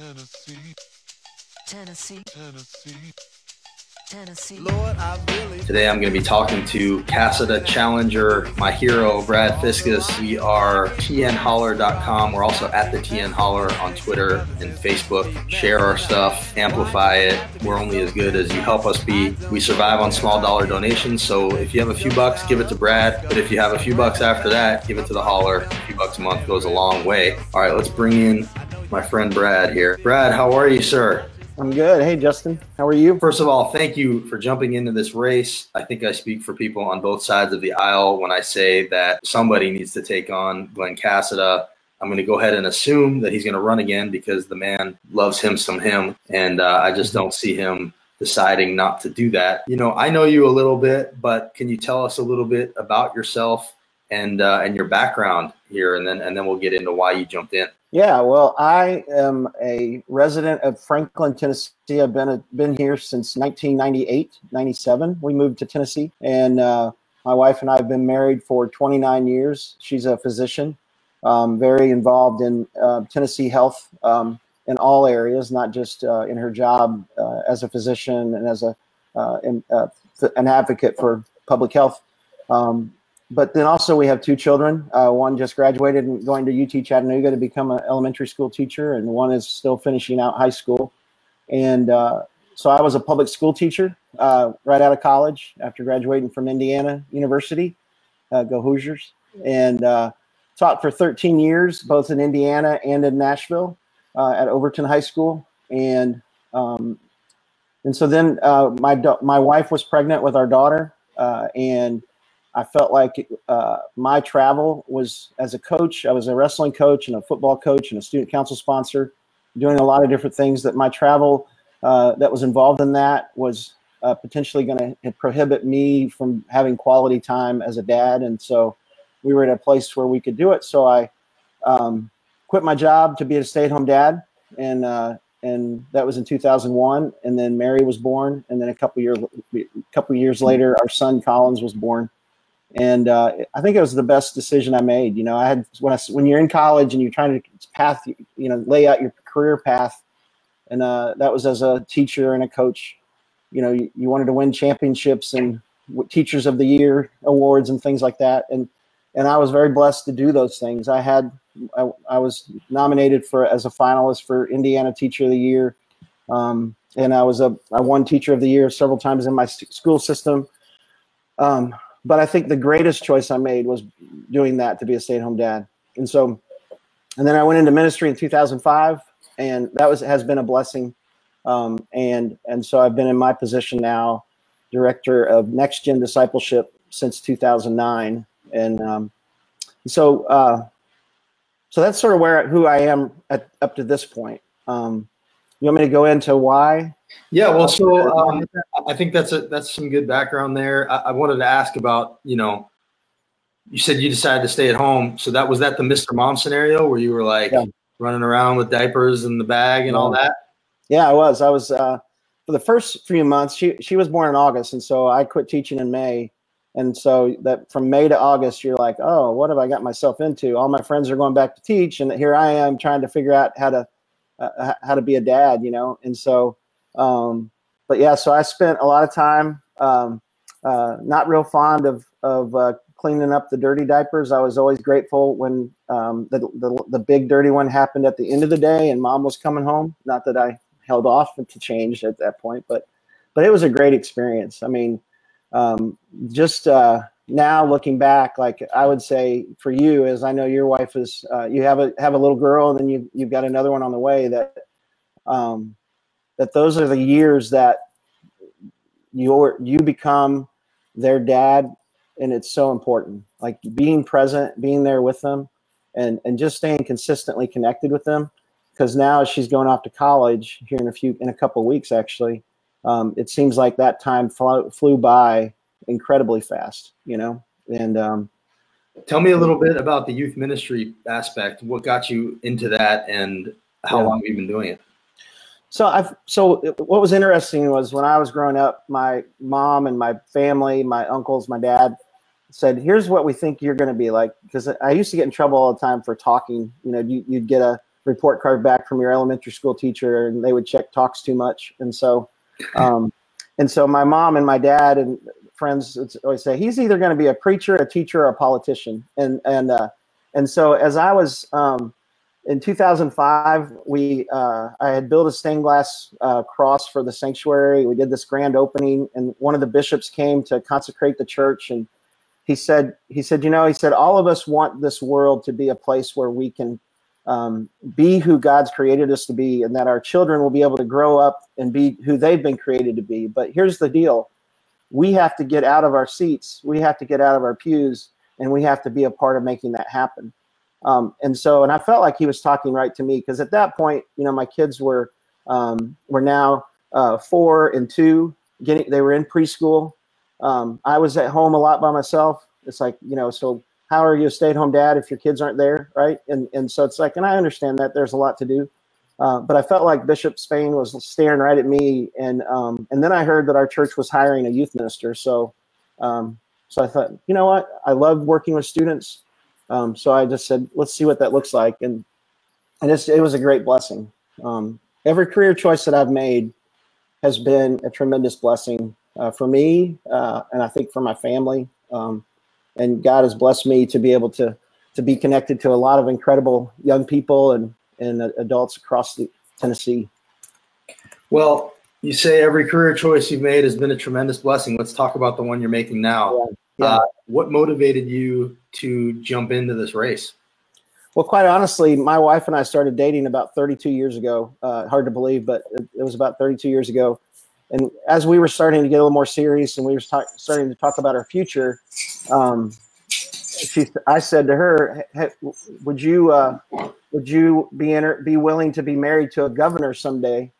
Tennessee. Tennessee. Tennessee. Tennessee. Lord, I really. Today I'm going to be talking to Casada Challenger, my hero, Brad Fiscus. We are tnholler.com. We're also at the TN Holler on Twitter and Facebook. Share our stuff, amplify it. We're only as good as you help us be. We survive on small dollar donations. So if you have a few bucks, give it to Brad. But if you have a few bucks after that, give it to the Holler. A few bucks a month goes a long way. All right, let's bring in my friend Brad here. Brad, how are you, sir? I'm good. Hey, Justin, how are you? First of all, thank you for jumping into this race. I think I speak for people on both sides of the aisle when I say that somebody needs to take on Glen Casada. I'm going to go ahead and assume that he's going to run again because the man loves him some him, and uh, I just don't see him deciding not to do that. You know, I know you a little bit, but can you tell us a little bit about yourself and uh, and your background here, and then and then we'll get into why you jumped in. Yeah, well, I am a resident of Franklin, Tennessee. I've been a, been here since 1998, 97. We moved to Tennessee, and uh, my wife and I have been married for 29 years. She's a physician, um, very involved in uh, Tennessee health um, in all areas, not just uh, in her job uh, as a physician and as a uh, in, uh, an advocate for public health. Um, but then also we have two children. Uh, one just graduated and going to UT Chattanooga to become an elementary school teacher, and one is still finishing out high school. And uh, so I was a public school teacher uh, right out of college after graduating from Indiana University, uh, go Hoosiers, and uh, taught for 13 years both in Indiana and in Nashville uh, at Overton High School. And um, and so then my da- my wife was pregnant with our daughter, and I felt like uh, my travel was as a coach. I was a wrestling coach and a football coach and a student council sponsor, doing a lot of different things. That my travel uh, that was involved in that was uh, potentially going to prohibit me from having quality time as a dad. And so we were at a place where we could do it. So I um, quit my job to be a stay-at-home dad, and uh, and that was in 2001. And then Mary was born, and then a couple years a couple years later, our son Collins was born and uh, I think it was the best decision I made. You know, I had when I when you're in college and you're trying to path, you know, lay out your career path, and uh, that was as a teacher and a coach. You know, you, you wanted to win championships and teachers of the year awards and things like that, and and I was very blessed to do those things. I had I, I was nominated for as a finalist for Indiana Teacher of the Year, um, and I was a I won Teacher of the Year several times in my school system. Um, but I think the greatest choice I made was doing that to be a stay-at-home dad. And so, and then I went into ministry in 2005, and that was has been a blessing. Um, and and so I've been in my position now, director of Next Gen Discipleship since 2009, and um, so uh, so that's sort of where who I am at, up to this point. Um, you want me to go into why? Yeah, well, so um, I think that's a that's some good background there. I, I, wanted to ask about, you know, you said you decided to stay at home. So that was that the Mr. Mom scenario where you were like yeah. running around with diapers and the bag and all that? Yeah, I was. I was uh, for the first few months. She she was born in August, and so I quit teaching in May. And so that from May to August, you're like, oh, what have I got myself into? All my friends are going back to teach, and here I am trying to figure out how to uh, how to be a dad, you know. And so um, but yeah, so I spent a lot of time um, uh, not real fond of of uh, cleaning up the dirty diapers. I was always grateful when um, the, the the big dirty one happened at the end of the day and mom was coming home. Not that I held off to change at that point, but but it was a great experience. I mean, um, just uh, now looking back, like I would say for you, as I know your wife is, uh, you have a have a little girl, and then you you've got another one on the way. That um, that those are the years that you you become their dad and it's so important. Like being present being there with them and and just staying consistently connected with them. Because now she's going off to college here in a few in a couple weeks actually um, it seems like that time flew, flew by incredibly fast you know? And um, tell me a little bit about the youth ministry aspect. What got you into that and how yeah. long have you been doing it so I've so what was interesting was when I was growing up, my mom and my family, my uncles, my dad said, "Here's what we think you're going to be like." Because I used to get in trouble all the time for talking. You know, you, would get a report card back from your elementary school teacher, and they would check talks too much, and so, um, and so my mom and my dad and friends would always say he's either going to be a preacher, a teacher, or a politician, and and uh, and so as I was um, in 2005, we uh, I had built a stained glass uh, cross for the sanctuary. We did this grand opening, and one of the bishops came to consecrate the church, and he said he said you know he said all of us want this world to be a place where we can um, be who God's created us to be, and that our children will be able to grow up and be who they've been created to be. But here's the deal: we have to get out of our seats, we have to get out of our pews, and we have to be a part of making that happen. Um, and so, and I felt like he was talking right to me because at that point, you know, my kids were um, were now uh, four and two, getting they were in preschool. Um, I was at home a lot by myself. It's like you know, so how are you a stay-at-home dad if your kids aren't there, right? And and so it's like, and I understand that there's a lot to do, uh, but I felt like Bishop Spain was staring right at me, and um, and then I heard that our church was hiring a youth minister, so um, so I thought, you know what, I love working with students. Um, so I just said, let's see what that looks like, and and it's, it was a great blessing. Um, every career choice that I've made has been a tremendous blessing uh, for me, uh, and I think for my family. Um, and God has blessed me to be able to to be connected to a lot of incredible young people and and adults across the Tennessee. Well, you say every career choice you've made has been a tremendous blessing. Let's talk about the one you're making now. Yeah. Uh, what motivated you to jump into this race? Well, quite honestly, my wife and I started dating about 32 years ago. Uh, hard to believe, but it, it was about 32 years ago. And as we were starting to get a little more serious and we were starting to talk about our future, um, she, I said to her, hey, "Would you, uh, would you be in, be willing to be married to a governor someday?"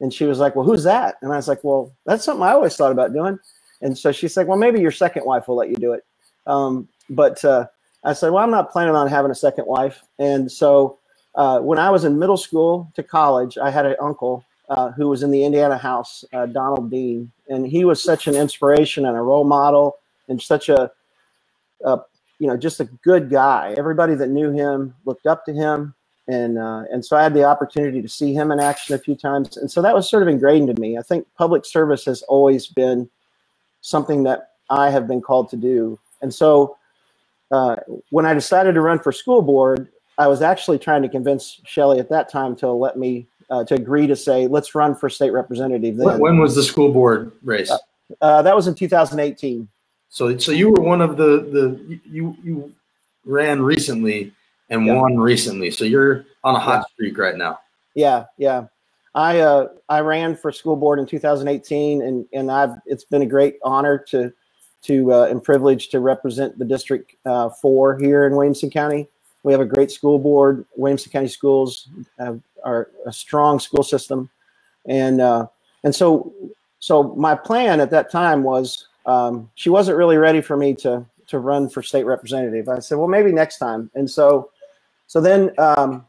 And she was like, "Well, who's that?" And I was like, "Well, that's something I always thought about doing." And so she's like, "Well, maybe your second wife will let you do it." Um, but uh, I said, "Well, I'm not planning on having a second wife." And so uh, when I was in middle school to college, I had an uncle uh, who was in the Indiana House, uh, Donald Dean, and he was such an inspiration and a role model, and such a, a you know, just a good guy. Everybody that knew him looked up to him, and uh, and so I had the opportunity to see him in action a few times, and so that was sort of ingrained in me. I think public service has always been something that I have been called to do, and so uh, when I decided to run for school board, I was actually trying to convince Shelley at that time to let me uh, to agree to say, let's run for state representative. Then When, was the school board race? uh, that was in 2018. So, so you were one of the the you you ran recently and Yeah. won recently. So you're on a hot streak right now. Yeah, yeah. I uh, I ran for school board in 2018, and and I've it's been a great honor to to uh, and privilege to represent the District uh, Four here in Williamson County. We have a great school board. Williamson County Schools have, are a strong school system, and uh, and so so my plan at that time was um, she wasn't really ready for me to to run for state representative. I said, well, maybe next time, and so so then. Um,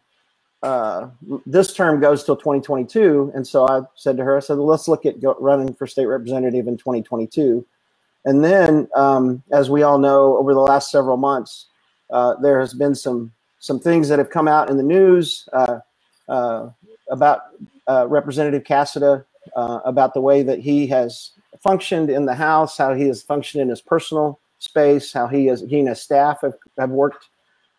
uh, this term goes till 2022. And so I said to her, I said, let's look at running for state representative in 2022. And then, um, as we all know, over the last several months, uh, there has been some some things that have come out in the news uh, uh, about uh, Representative Casada, about the way that he has functioned in the House, how he has functioned in his personal space, how he has he and his staff have, have worked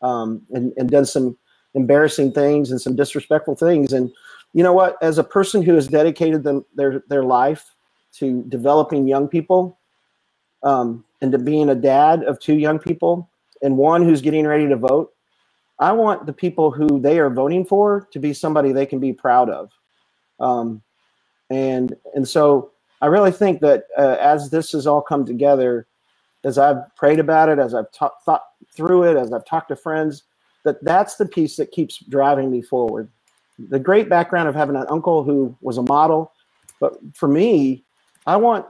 um, and, and done some embarrassing things and some disrespectful things. And you know what? As a person who has dedicated them their their life to developing young people, um, and to being a dad of two young people and one who's getting ready to vote, I want the people who they are voting for to be somebody they can be proud of. Um, and and so I really think that uh, as this has all come together, as I've prayed about it, as I've ta- thought through it, as I've talked to friends, that that's the piece that keeps driving me forward. The great background of having an uncle who was a model, but for me, I want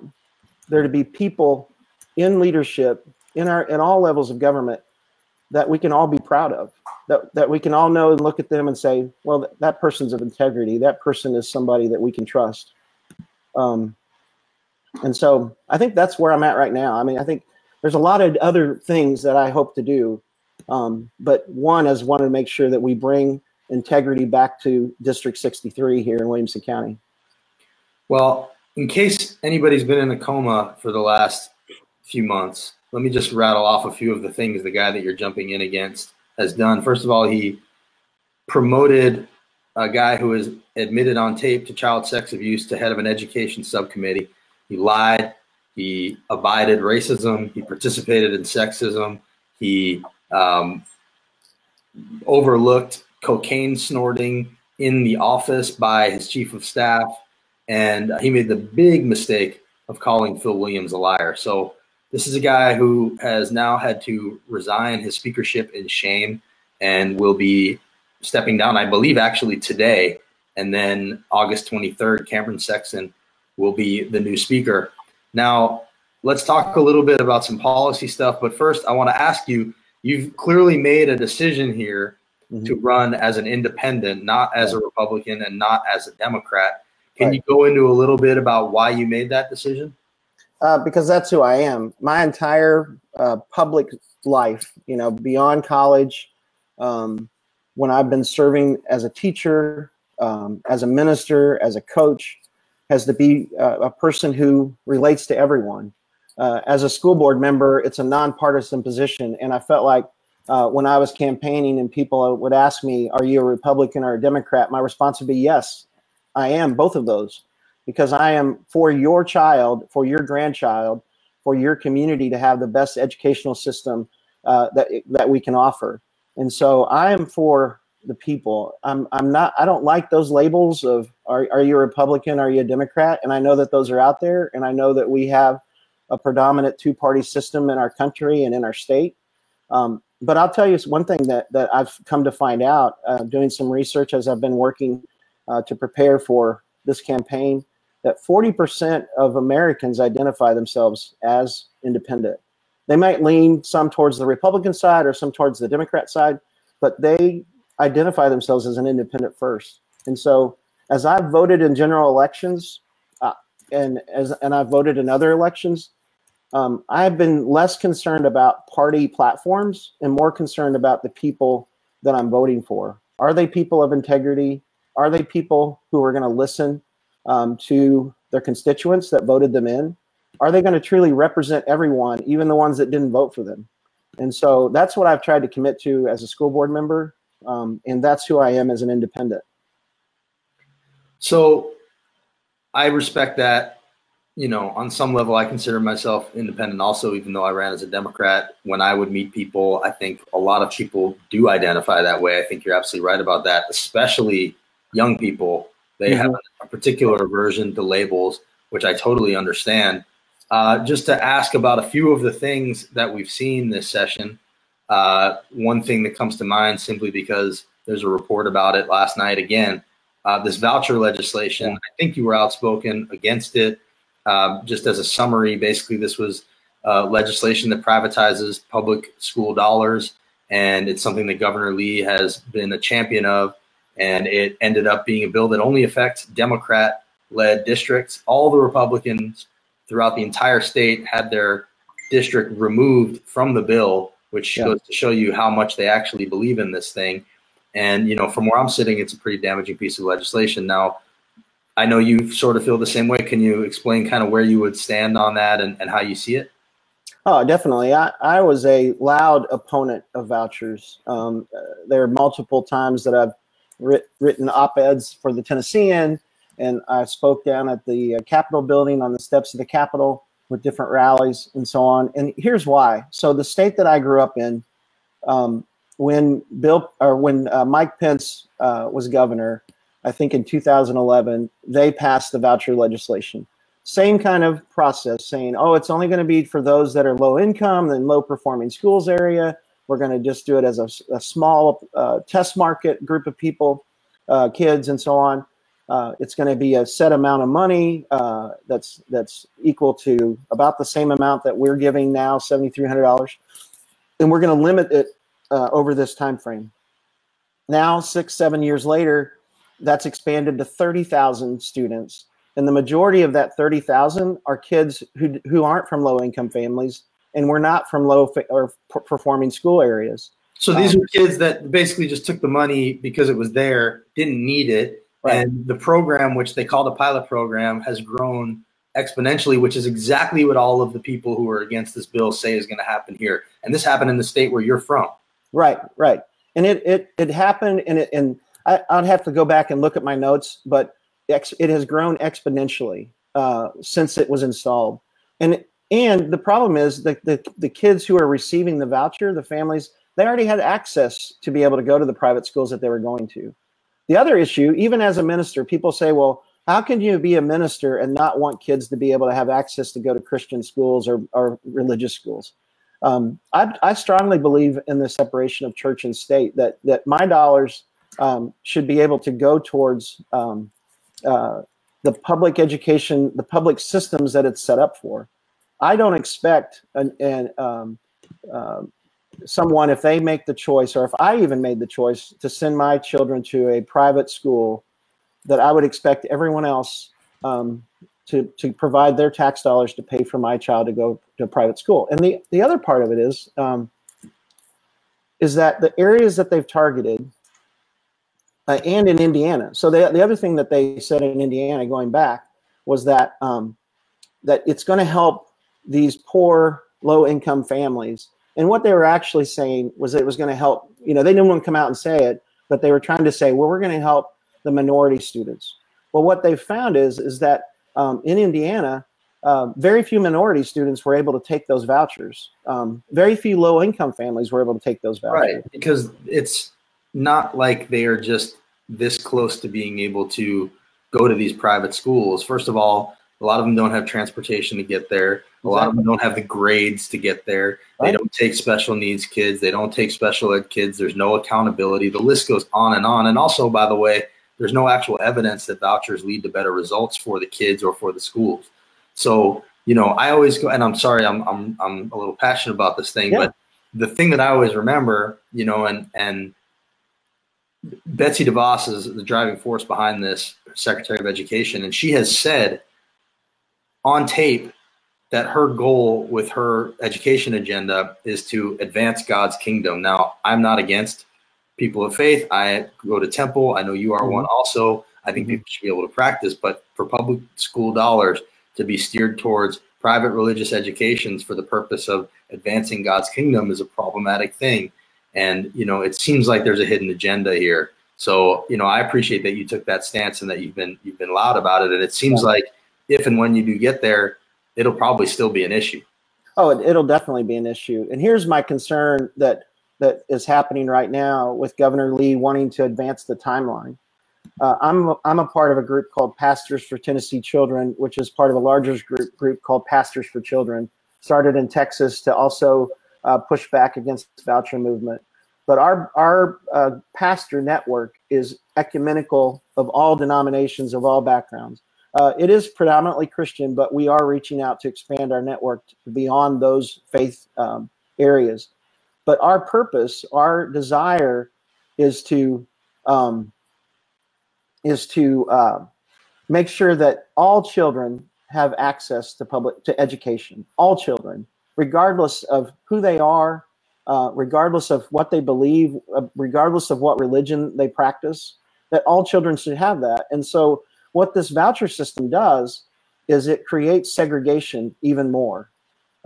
there to be people in leadership in our in all levels of government that we can all be proud of. That that we can all know and look at them and say, well, that, that person's of integrity. That person is somebody that we can trust. Um, and so I think that's where I'm at right now. I mean, I think there's a lot of other things that I hope to do um, but one is want to make sure that we bring integrity back to District 63 here in Williamson County. Well, in case anybody's been in a coma for the last few months, let me just rattle off a few of the things the guy that you're jumping in against has done. First of all, he promoted a guy who was admitted on tape to child sex abuse to head of an education subcommittee. He lied. He abided racism. He participated in sexism. He um, overlooked cocaine snorting in the office by his chief of staff. And he made the big mistake of calling Phil Williams a liar. So this is a guy who has now had to resign his speakership in shame and will be stepping down, I believe, actually today. And then August 23rd, Cameron Sexton will be the new speaker. Now, let's talk a little bit about some policy stuff. But first, I want to ask you you've clearly made a decision here mm-hmm. to run as an independent, not as a Republican and not as a Democrat. Can right. you go into a little bit about why you made that decision? Uh, because that's who I am. My entire uh, public life, you know, beyond college, um, when I've been serving as a teacher, um, as a minister, as a coach, has to be uh, a person who relates to everyone. Uh, as a school board member, it's a nonpartisan position, and I felt like uh, when I was campaigning and people would ask me, "Are you a Republican or a Democrat?" My response would be, "Yes, I am both of those." because I am for your child, for your grandchild, for your community to have the best educational system uh, that that we can offer. And so I am for the people. I'm I'm not. I don't like those labels of are are you a Republican? Are you a Democrat? And I know that those are out there, and I know that we have a predominant two party system in our country and in our state. Um, but I'll tell you one thing that that I've come to find out uh, doing some research as I've been working uh, to prepare for this campaign that 40% of Americans identify themselves as independent. They might lean some towards the Republican side or some towards the Democrat side, but they identify themselves as an independent first. And so, as I've voted in general elections, uh, and as and I've voted in other elections, um, I've been less concerned about party platforms and more concerned about the people that I'm voting for. Are they people of integrity? Are they people who are going to listen um, to their constituents that voted them in? Are they going to truly represent everyone, even the ones that didn't vote for them? And so that's what I've tried to commit to as a school board member, um, and that's who I am as an independent. So I respect that. You know, on some level, I consider myself independent also, even though I ran as a Democrat. When I would meet people, I think a lot of people do identify that way. I think you're absolutely right about that, especially young people they mm-hmm. have a particular aversion to labels, which I totally understand. Uh, just to ask about a few of the things that we've seen this session. Uh, one thing that comes to mind simply because there's a report about it last night again. Uh, this voucher legislation, I think you were outspoken against it. Um, just as a summary, basically, this was uh, legislation that privatizes public school dollars, and it's something that Governor Lee has been a champion of and it ended up being a bill that only affects Democrat led districts. All the Republicans throughout the entire state had their district removed from the bill, which yeah. goes to show you how much they actually believe in this thing. And, you know, from where I'm sitting, it's a pretty damaging piece of legislation. Now, I know you sort of feel the same way. Can you explain kind of where you would stand on that and, and how you see it? Oh, definitely. I, I was a loud opponent of vouchers. Um, uh, there are multiple times that I've writ, written op-eds for the Tennessean, and I spoke down at the uh, Capitol building on the steps of the Capitol with different rallies and so on. And here's why. So the state that I grew up in, um, when Bill or when uh, Mike Pence uh, was governor, I think in 2011, they passed the voucher legislation. Same kind of process, saying, "Oh, it's only going to be for those that are low income and low performing schools area." We're going to just do it as a, a small uh, test market group of people, uh, kids, and so on. Uh, it's going to be a set amount of money uh, that's that's equal to about the same amount that we're giving now, seventy three hundred dollars, and we're going to limit it uh, over this time frame. Now, six seven years later, that's expanded to thirty thousand students, and the majority of that thirty thousand are kids who who aren't from low income families and we're not from low or performing school areas. So these Um, are kids that basically just took the money because it was there, didn't need it, Right. and the program, which they call the pilot program, has grown exponentially, which is exactly what all of the people who are against this bill say is going to happen here. And this happened in the state where you're from. Right, right. And it it it happened, and it and I, I'd have to go back and look at my notes, but ex, it has grown exponentially uh, since it was installed. And and the problem is that the the kids who are receiving the voucher, the families, they already had access to be able to go to the private schools that they were going to. The other issue, even as a minister, people say, well, how can you be a minister and not want kids to be able to have access to go to Christian schools or, or religious schools? Um, I, I strongly believe in the separation of church and state. That that my dollars um, should be able to go towards um, uh, the public education, the public systems that it's set up for. I don't expect an, an um, uh, someone if they make the choice, or if I even made the choice to send my children to a private school, that I would expect everyone else um, to to provide their tax dollars to pay for my child to go to a private school. And the the other part of it is um, is that the areas that they've targeted, uh, and in Indiana. So the the other thing that they said in Indiana, going back, was that um, that it's going to help these poor, low income families. And what they were actually saying was it was going to help. You know, they didn't want to come out and say it, but they were trying to say, well, we're going to help the minority students. Well, what they found is is that um, in Indiana, uh, very few minority students were able to take those vouchers. Um, very few low income families were able to take those vouchers. Right. Because it's not like they are just this close to being able to go to these private schools. First of all, a lot of them don't have transportation to get there. A lot of them don't have the grades to get there. They don't take special needs kids. They don't take special ed kids. There's no accountability. The list goes on and on. And also, by the way, there's no actual evidence that vouchers lead to better results for the kids or for the schools. So, you know, I always go, and I'm sorry, I'm I'm I'm a little passionate about this thing, Yeah. but the thing that I always remember, you know, and and Betsy DeVos is the driving force behind this, Secretary of Education, and she has said on tape that her goal with her education agenda is to advance God's kingdom. Now, I'm not against people of faith. I go to temple. I know you are one also. I think Mhm. people should be able to practice, but for public school dollars to be steered towards private religious educations for the purpose of advancing God's kingdom is a problematic thing. And, you know, it seems like there's a hidden agenda here. So, you know, I appreciate that you took that stance and that you've been you've been loud about it. And it seems like if and when you do get there, it'll probably still be an issue. Oh, it, it'll definitely be an issue. And here's my concern that that is happening right now with Governor Lee wanting to advance the timeline. Uh, I'm I'm a part of a group called Pastors for Tennessee Children, which is part of a larger group group called Pastors for Children, started in Texas to also uh, push back against voucher movement. But our our uh, pastor network is ecumenical of all denominations of all backgrounds. Uh, it is predominantly Christian, but we are reaching out to expand our network beyond those faith um, areas. But our purpose, our desire, is to um, is to uh, make sure that all children have access to public to education. All children, regardless of who they are, uh, regardless of what they believe, uh, regardless of what religion they practice, that all children should have that. And so, what this voucher system does is it creates segregation even more.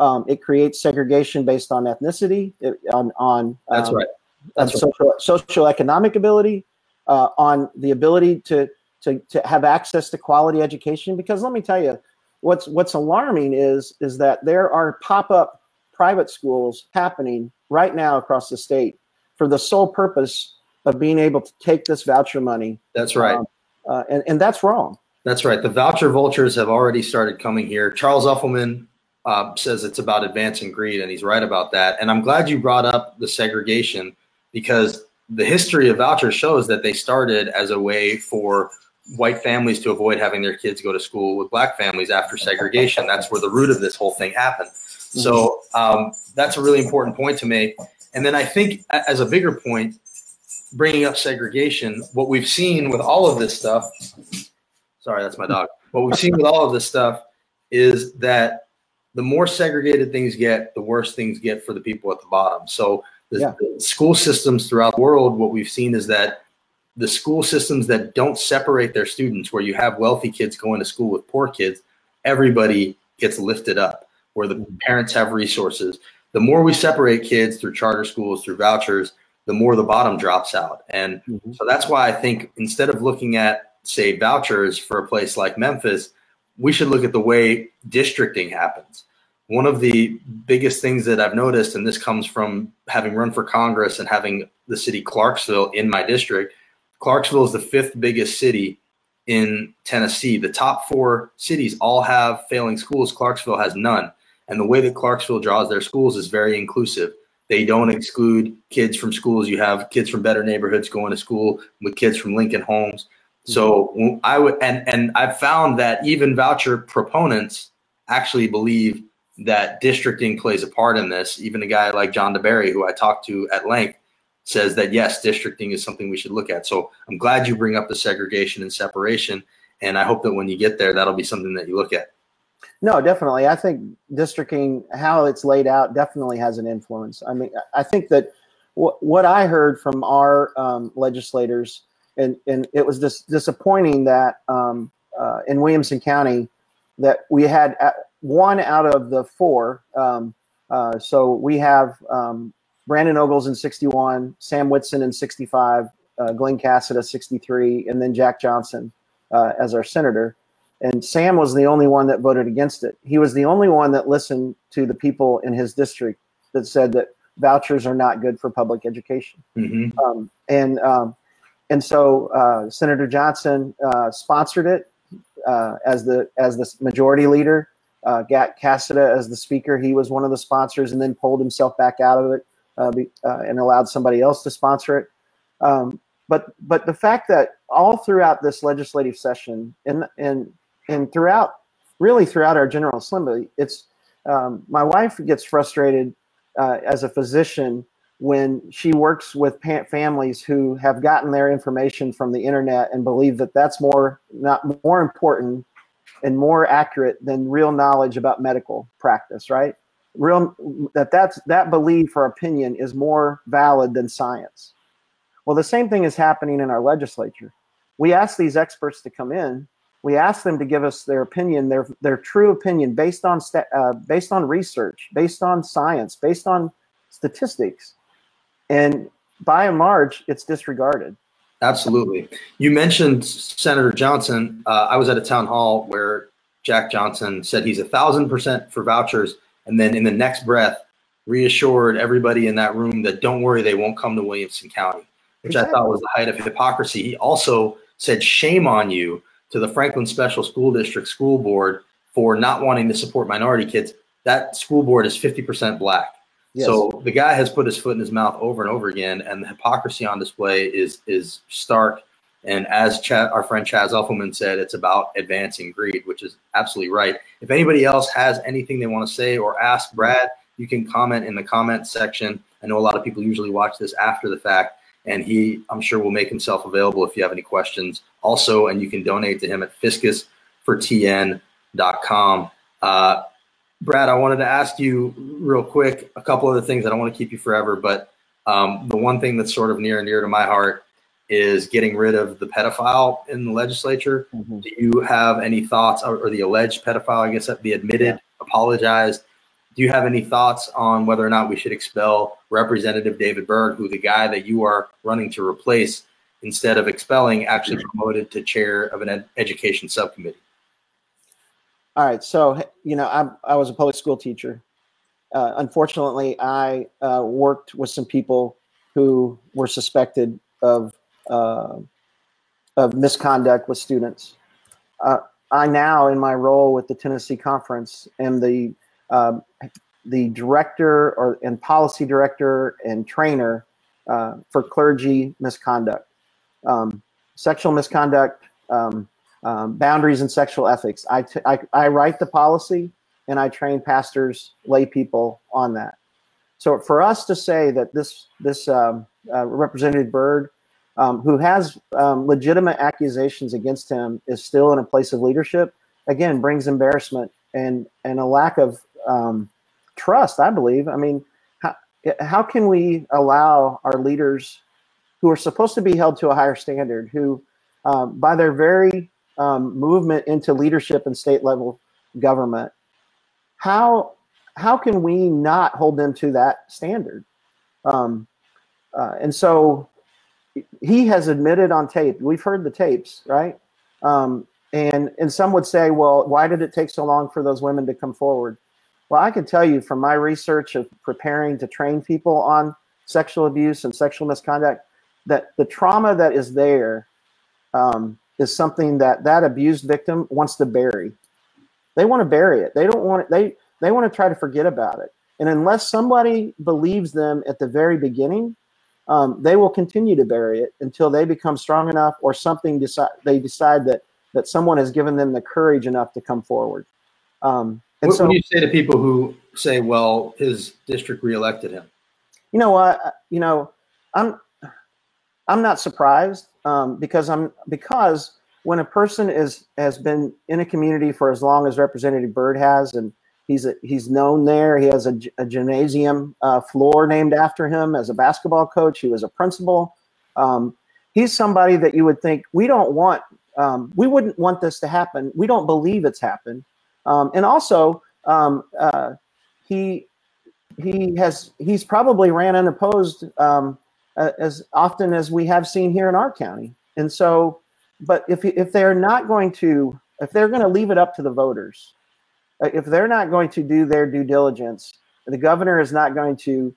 Um, it creates segregation based on ethnicity, it, on on That's um, right. on That's right. social social economic ability, uh, on the ability to to to have access to quality education. Because let me tell you, what's what's alarming is is that there are pop up private schools happening right now across the state for the sole purpose of being able to take this voucher money, That's right. um, uh, and and that's wrong. That's right. The voucher vultures have already started coming here. Charles Uffelman uh, says it's about advancing greed, and he's right about that. And I'm glad you brought up the segregation because the history of vouchers shows that they started as a way for white families to avoid having their kids go to school with black families after segregation. That's where the root of this whole thing happened. So um, that's a really important point to make. And then I think, as a bigger point, bringing up segregation, what we've seen with all of this stuff sorry, that's my dog. What we've seen with all of this stuff is that the more segregated things get, the worse things get for the people at the bottom. So The, Yeah. the school systems throughout the world, what we've seen is that the school systems that don't separate their students, where you have wealthy kids going to school with poor kids, everybody gets lifted up. Where the parents have resources, the more we separate kids through charter schools, through vouchers, the more the bottom drops out. And Mhm. so that's why I think instead of looking at, say, vouchers for a place like Memphis, we should look at the way districting happens. One of the biggest things that I've noticed, and this comes from having run for Congress and having the city Clarksville in my district, Clarksville is the fifth biggest city in Tennessee. The top four cities all have failing schools. Clarksville has none. And the way that Clarksville draws their schools is very inclusive. They don't exclude kids from schools. You have kids from better neighborhoods going to school with kids from Lincoln homes. So mm-hmm. I would, and and I've found that even voucher proponents actually believe that districting plays a part in this. Even a guy like John DeBerry, who I talked to at length, says that yes, districting is something we should look at. So I'm glad you bring up the segregation and separation, and I hope that when you get there, that'll be something that you look at. No, definitely. I think districting, how it's laid out, definitely has an influence. I mean, I think that what what I heard from our um, legislators, and and it was dis- disappointing that um, uh, in Williamson County that we had uh, one out of the four. Um, uh, so we have um, Brandon Ogles in 61, Sam Whitson in 65, uh, Glen Casada 63, and then Jack Johnson uh, as our senator and Sam was the only one that voted against it. He was the only one that listened to the people in his district that said that vouchers are not good for public education. hmm Um, and um, and so uh, Senator Johnson uh, sponsored it uh, as the as the majority leader. Uh, got Casada as the speaker. He was one of the sponsors, and then pulled himself back out of it uh, uh, and allowed somebody else to sponsor it. Um, but but the fact that all throughout this legislative session and and and throughout really throughout our general assembly, it's um, my wife gets frustrated uh, as a physician when she works with pa- families who have gotten their information from the internet and believe that that's more not more important and more accurate than real knowledge about medical practice right real that that's that belief or opinion is more valid than science. Well the same thing is happening in our legislature. We ask these experts to come in. We ask them to give us their opinion their their true opinion based on sta- uh, based on research based on science based on statistics. And by and large it's disregarded. Absolutely. You mentioned Senator Johnson. Uh, I was at a town hall where Jack Johnson said he's a thousand percent for vouchers, and then in the next breath reassured everybody in that room that don't worry, they won't come to Williamson County, which I thought was the height of hypocrisy. He also said, "Shame on you" to the Franklin Special School District School Board for not wanting to support minority kids. That school board is fifty percent black. Yes. So the guy has put his foot in his mouth over and over again, and the hypocrisy on display is is stark. And as Chad, our friend Chaz Elfelman said, it's about advancing greed, which is absolutely right. If anybody else has anything they want to say or ask Brad, you can comment in the comment section. I know a lot of people usually watch this after the fact, and he, I'm sure, will make himself available if you have any questions. Also, and you can donate to him at fiscusfortn.com. Uh, Brad, I wanted to ask you real quick a couple of other things. I don't want to keep you forever, but um, the one thing that's sort of near and dear to my heart is getting rid of the pedophile in the legislature. Mhm. Do you have any thoughts, or, or the alleged pedophile, I guess, that be admitted, apologized? Do you have any thoughts on whether or not we should expel Representative David Byrd, who the guy that you are running to replace, instead of expelling, actually promoted to chair of an ed- education subcommittee? All right. So, you know, I, I was a public school teacher. Uh, unfortunately, I uh, worked with some people who were suspected of uh, of misconduct with students. Uh, I now, in my role with the Tennessee Conference, am the um, the director or and policy director and trainer uh, for clergy misconduct, um, sexual misconduct. Um, um, boundaries and sexual ethics. I, t- I, I write the policy and I train pastors, lay people on that. So for us to say that this this um, uh, Representative Byrd, um, who has um, legitimate accusations against him, is still in a place of leadership, again brings embarrassment and and a lack of um, trust. I believe. I mean, how, how can we allow our leaders who are supposed to be held to a higher standard, who um, by their very um, movement into leadership and state level government, how how can we not hold them to that standard? Um, uh, and so he has admitted on tape. We've heard the tapes, right? Um, and and some would say, well, why did it take so long for those women to come forward? Well, I can tell you from my research of preparing to train people on sexual abuse and sexual misconduct that the trauma that is there um, is something that that abused victim wants to bury. They want to bury it. They don't want it. They they want to try to forget about it. And unless somebody believes them at the very beginning, um, they will continue to bury it until they become strong enough or something decide they decide that that someone has given them the courage enough to come forward. Um, and what so, do you say to people who say, "Well, his district reelected him"? you know what? You know, I'm I'm not surprised um, because I'm because when a person is has been in a community for as long as Representative Byrd has, and he's a, he's known there. He has a gymnasium uh, floor named after him as a basketball coach. He was a principal. Um, he's somebody that you would think we don't want. Um, we wouldn't want this to happen. We don't believe it's happened. Um, and also, um, uh, he he has he's probably ran unopposed um, as often as we have seen here in our county. And so, but if if they're not going to if they're going to leave it up to the voters, if they're not going to do their due diligence, the governor is not going to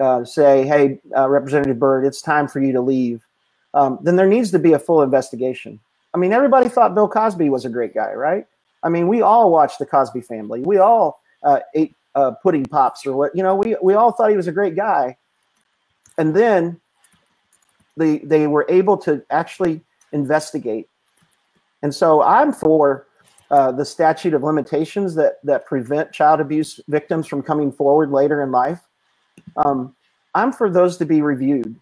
uh, say, "Hey, uh, Representative Byrd, it's time for you to leave." Um, then there needs to be a full investigation. I mean, everybody thought Bill Cosby was a great guy, right? I mean, we all watched the Cosby Family. We all uh, ate uh, pudding pops or what you know. We we all thought he was a great guy, and then they they were able to actually investigate. And so I'm for uh, the statute of limitations that that prevent child abuse victims from coming forward later in life. Um, I'm for those to be reviewed.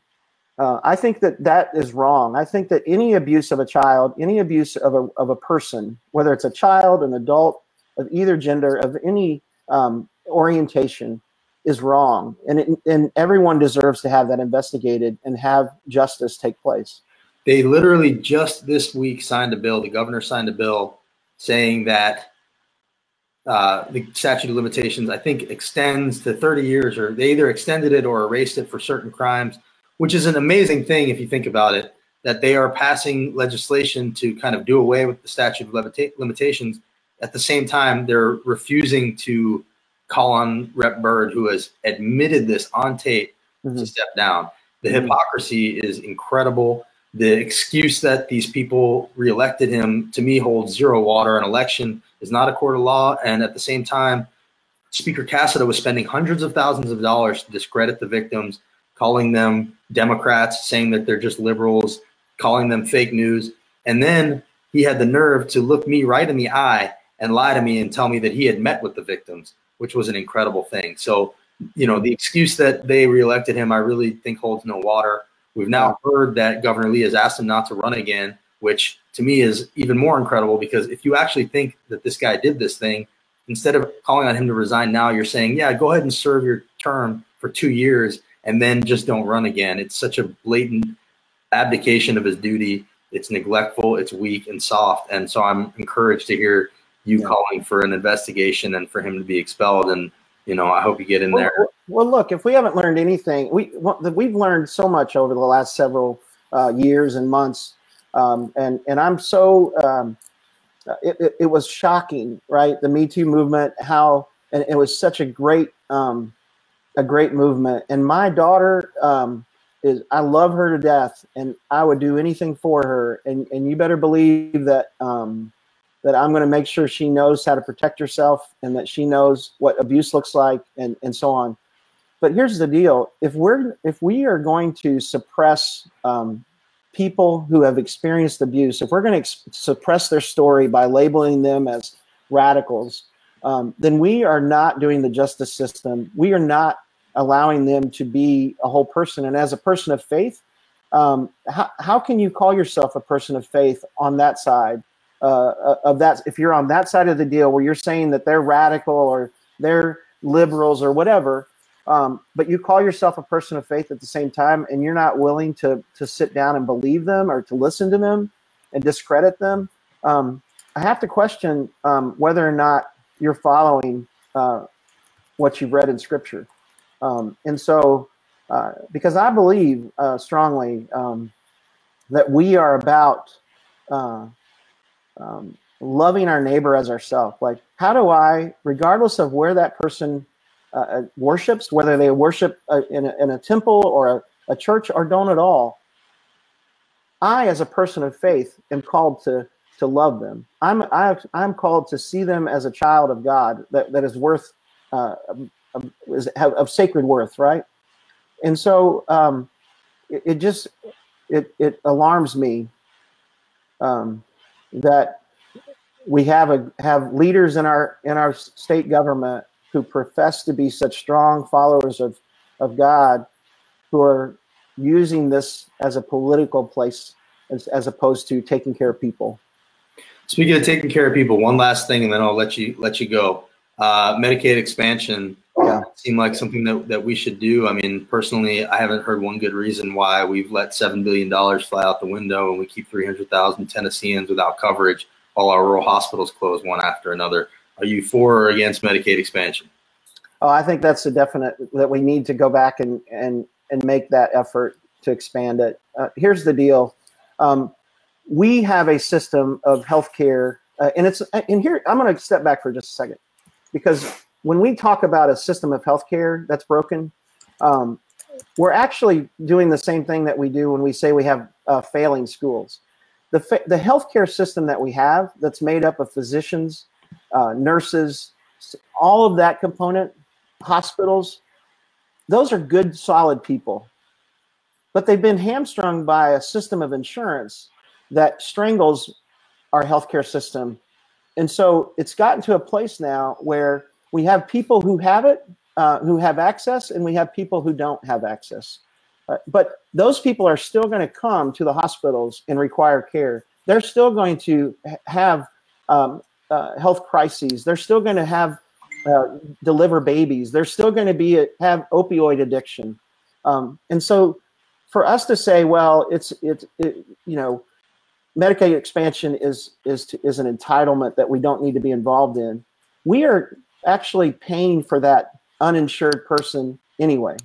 Uh, I think that that is wrong. I think that any abuse of a child, any abuse of a, of a person, whether it's a child, an adult, of either gender, of any um, orientation, is wrong. And, it, and everyone deserves to have that investigated and have justice take place. They literally just this week signed a bill. The governor signed a bill saying that uh, the statute of limitations, I think, extends to 30 years, or they either extended it or erased it for certain crimes, which is an amazing thing if you think about it. That they are passing legislation to kind of do away with the statute of limita- limitations. At the same time, they're refusing to call on Rep. Byrd, who has admitted this on tape, Mhm. to step down. The Mhm. hypocrisy is incredible. The excuse that these people reelected him to me holds zero water. An election is not a court of law. And at the same time, Speaker Casada was spending hundreds of thousands of dollars to discredit the victims, calling them Democrats, saying that they're just liberals, calling them fake news. And then he had the nerve to look me right in the eye and lie to me and tell me that he had met with the victims, which was an incredible thing. So, you know, the excuse that they reelected him, I really think holds no water. We've now heard that Governor Lee has asked him not to run again, which to me is even more incredible because if you actually think that this guy did this thing, instead of calling on him to resign now, you're saying, yeah, go ahead and serve your term for two years and then just don't run again. It's such a blatant abdication of his duty. It's neglectful, it's weak and soft. And so I'm encouraged to hear you Yeah. calling for an investigation and for him to be expelled. And, you know, I hope you get in there. Well, well, look, if we haven't learned anything, we we've learned so much over the last several uh, years and months, um, and and I'm so um, uh, it, it, it was shocking, right? The Me Too movement, how and it was such a great um, a great movement. And my daughter um, is I love her to death, and I would do anything for her. And and you better believe that um, that I'm going to make sure she knows how to protect herself and that she knows what abuse looks like and, and so on. But here's the deal: if we're if we are going to suppress um, people who have experienced abuse, if we're going to ex- suppress their story by labeling them as radicals, um, then we are not doing the justice system. We are not allowing them to be a whole person. And as a person of faith, um, how, how can you call yourself a person of faith on that side? Uh, of that if you're on that side of the deal where you're saying that they're radical or they're liberals or whatever um, but you call yourself a person of faith at the same time, and you're not willing to to sit down and believe them or to listen to them and discredit them. Um, I have to question um, whether or not you're following uh, what you've read in Scripture, um, and so uh, because I believe uh, strongly um, that we are about uh, um, loving our neighbor as ourselves. Like, how do I, regardless of where that person uh, uh, worships, whether they worship uh, in, a, in a temple or a, a church or don't at all, I, as a person of faith, am called to to love them. I'm I, I'm called to see them as a child of God that, that is worth uh, of, is, of sacred worth, right? And so um, it, it just it it alarms me um, that we have a have leaders in our in our state government who profess to be such strong followers of of God, who are using this as a political place as, as opposed to taking care of people. Speaking of taking care of people, one last thing, and then I'll let you let you go. Uh, Medicaid expansion Seemed like something that, that we should do. I mean, personally, I haven't heard one good reason why we've let seven billion dollars fly out the window and we keep three hundred thousand Tennesseans without coverage while our rural hospitals close one after another. Are you for or against Medicaid expansion? Oh, I think that's a definite that we need to go back and and and make that effort to expand it. Uh, here's the deal: um, we have a system of healthcare, uh, and it's and here I'm going to step back for just a second because when we talk about a system of healthcare that's broken, um, we're actually doing the same thing that we do when we say we have uh, failing schools. The fa- the healthcare system that we have that's made up of physicians, uh, nurses, all of that component hospitals, those are good, solid people. But they've been hamstrung by a system of insurance that strangles our healthcare system. And so it's gotten to a place now where we have people who have it, uh, who have access, and we have people who don't have access. Uh, but those people are still going to come to the hospitals and require care. They're still going to have um, uh, health crises. They're still going to have uh, deliver babies. They're still going to be have opioid addiction, um, and so for us to say, well, it's it's it, you know, Medicaid expansion is is to, is an entitlement that we don't need to be involved in. We are actually paying for that uninsured person anyway,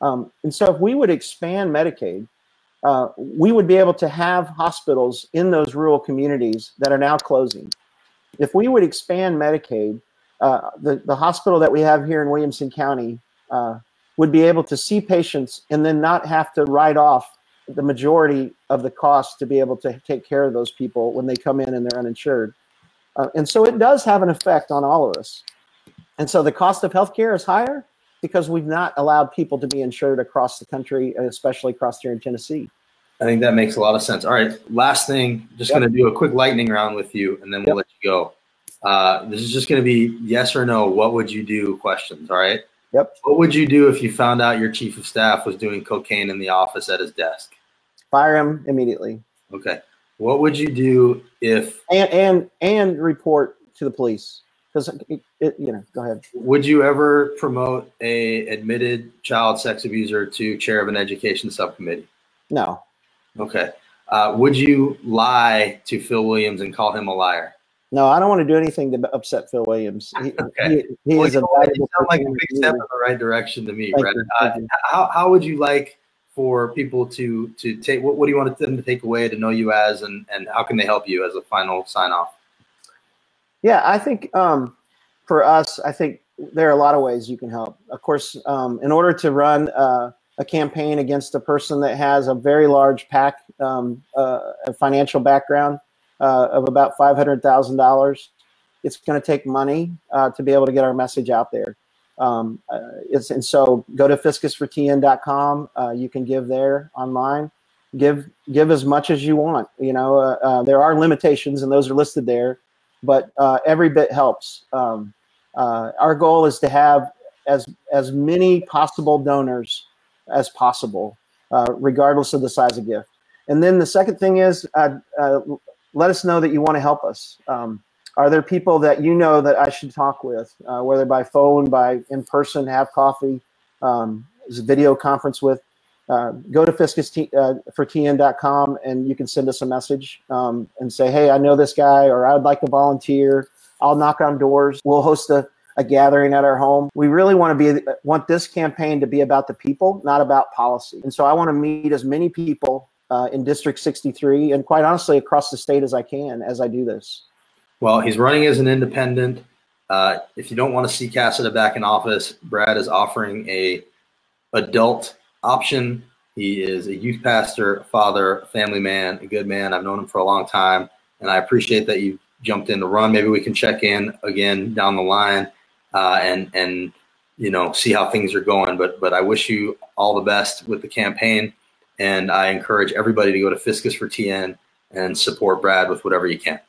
um, and so if we would expand Medicaid. Uh, we would be able to have hospitals in those rural communities that are now closing. If we would expand Medicaid, uh, the, the hospital that we have here in Williamson County uh, would be able to see patients and then not have to write off the majority of the cost to be able to take care of those people when they come in and they're uninsured. Uh, and so it does have an effect on all of us. And so the cost of healthcare is higher because we've not allowed people to be insured across the country, especially across here in Tennessee. I think that makes a lot of sense. All right, last thing, just Yep. going to do a quick lightning round with you, and then we'll let you go. Uh, this is just going to be yes or no. What would you do? Questions. All right. Yep. What would you do if you found out your chief of staff was doing cocaine in the office at his desk? Fire him immediately Okay. What would you do if? and and and report to the police because it, it, you know. Go ahead. Would you ever promote a admitted child sex abuser to chair of an education subcommittee? No. Okay. Uh, would you lie to Phil Williams and call him a liar? No, I don't want to do anything to upset Phil Williams. He, Okay. he, he Well, is you a know what? valuable It sounds like a big step in the right direction to me, Thank Brett. Uh, how, how would you like for people to to take what, what do you want them to take away to know you as and and how can they help you as a final sign off? Yeah, I think um, for us, I think there are a lot of ways you can help. Of course, um, in order to run uh, a campaign against a person that has a very large PAC, um, uh, financial background uh, of about five hundred thousand dollars, it's going to take money uh, to be able to get our message out there. Um, uh, it's and so go to fiscusfortn.com. Uh, you can give there online. Give give as much as you want. You know, there are limitations, and those are listed there but uh, every bit helps. Um, uh, our goal is to have as as many possible donors as possible, uh, regardless of the size of gift. And then the second thing is, uh, uh, let us know that you want to help us. Um, are there people that you know that I should talk with, uh, whether by phone, by in person, have coffee? um, is a video conference with. Uh, go to fiscusfortn.com uh, and you can send us a message um, and say, hey, I know this guy, or I would like to volunteer. I'll knock on doors. We'll host a, a gathering at our home. We really want to be want this campaign to be about the people, not about policy. And so I want to meet as many people uh, in District 63 and quite honestly across the state as I can as I do this. Well, he's running as an independent. Uh, if you don't want to see Casada back in office, Brad is offering a adult option. He is a youth pastor, father, family man, a good man. I've known him for a long time, and I appreciate that you jumped in to run. Maybe we can check in again down the line uh, and and you know see how things are going. But but I wish you all the best with the campaign, and I encourage everybody to go to Fiscus for TN and support Brad with whatever you can.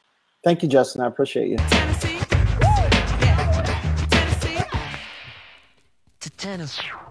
Thank you, Justin. I appreciate you. Tennessee. Yeah. Tennessee. To Tennessee.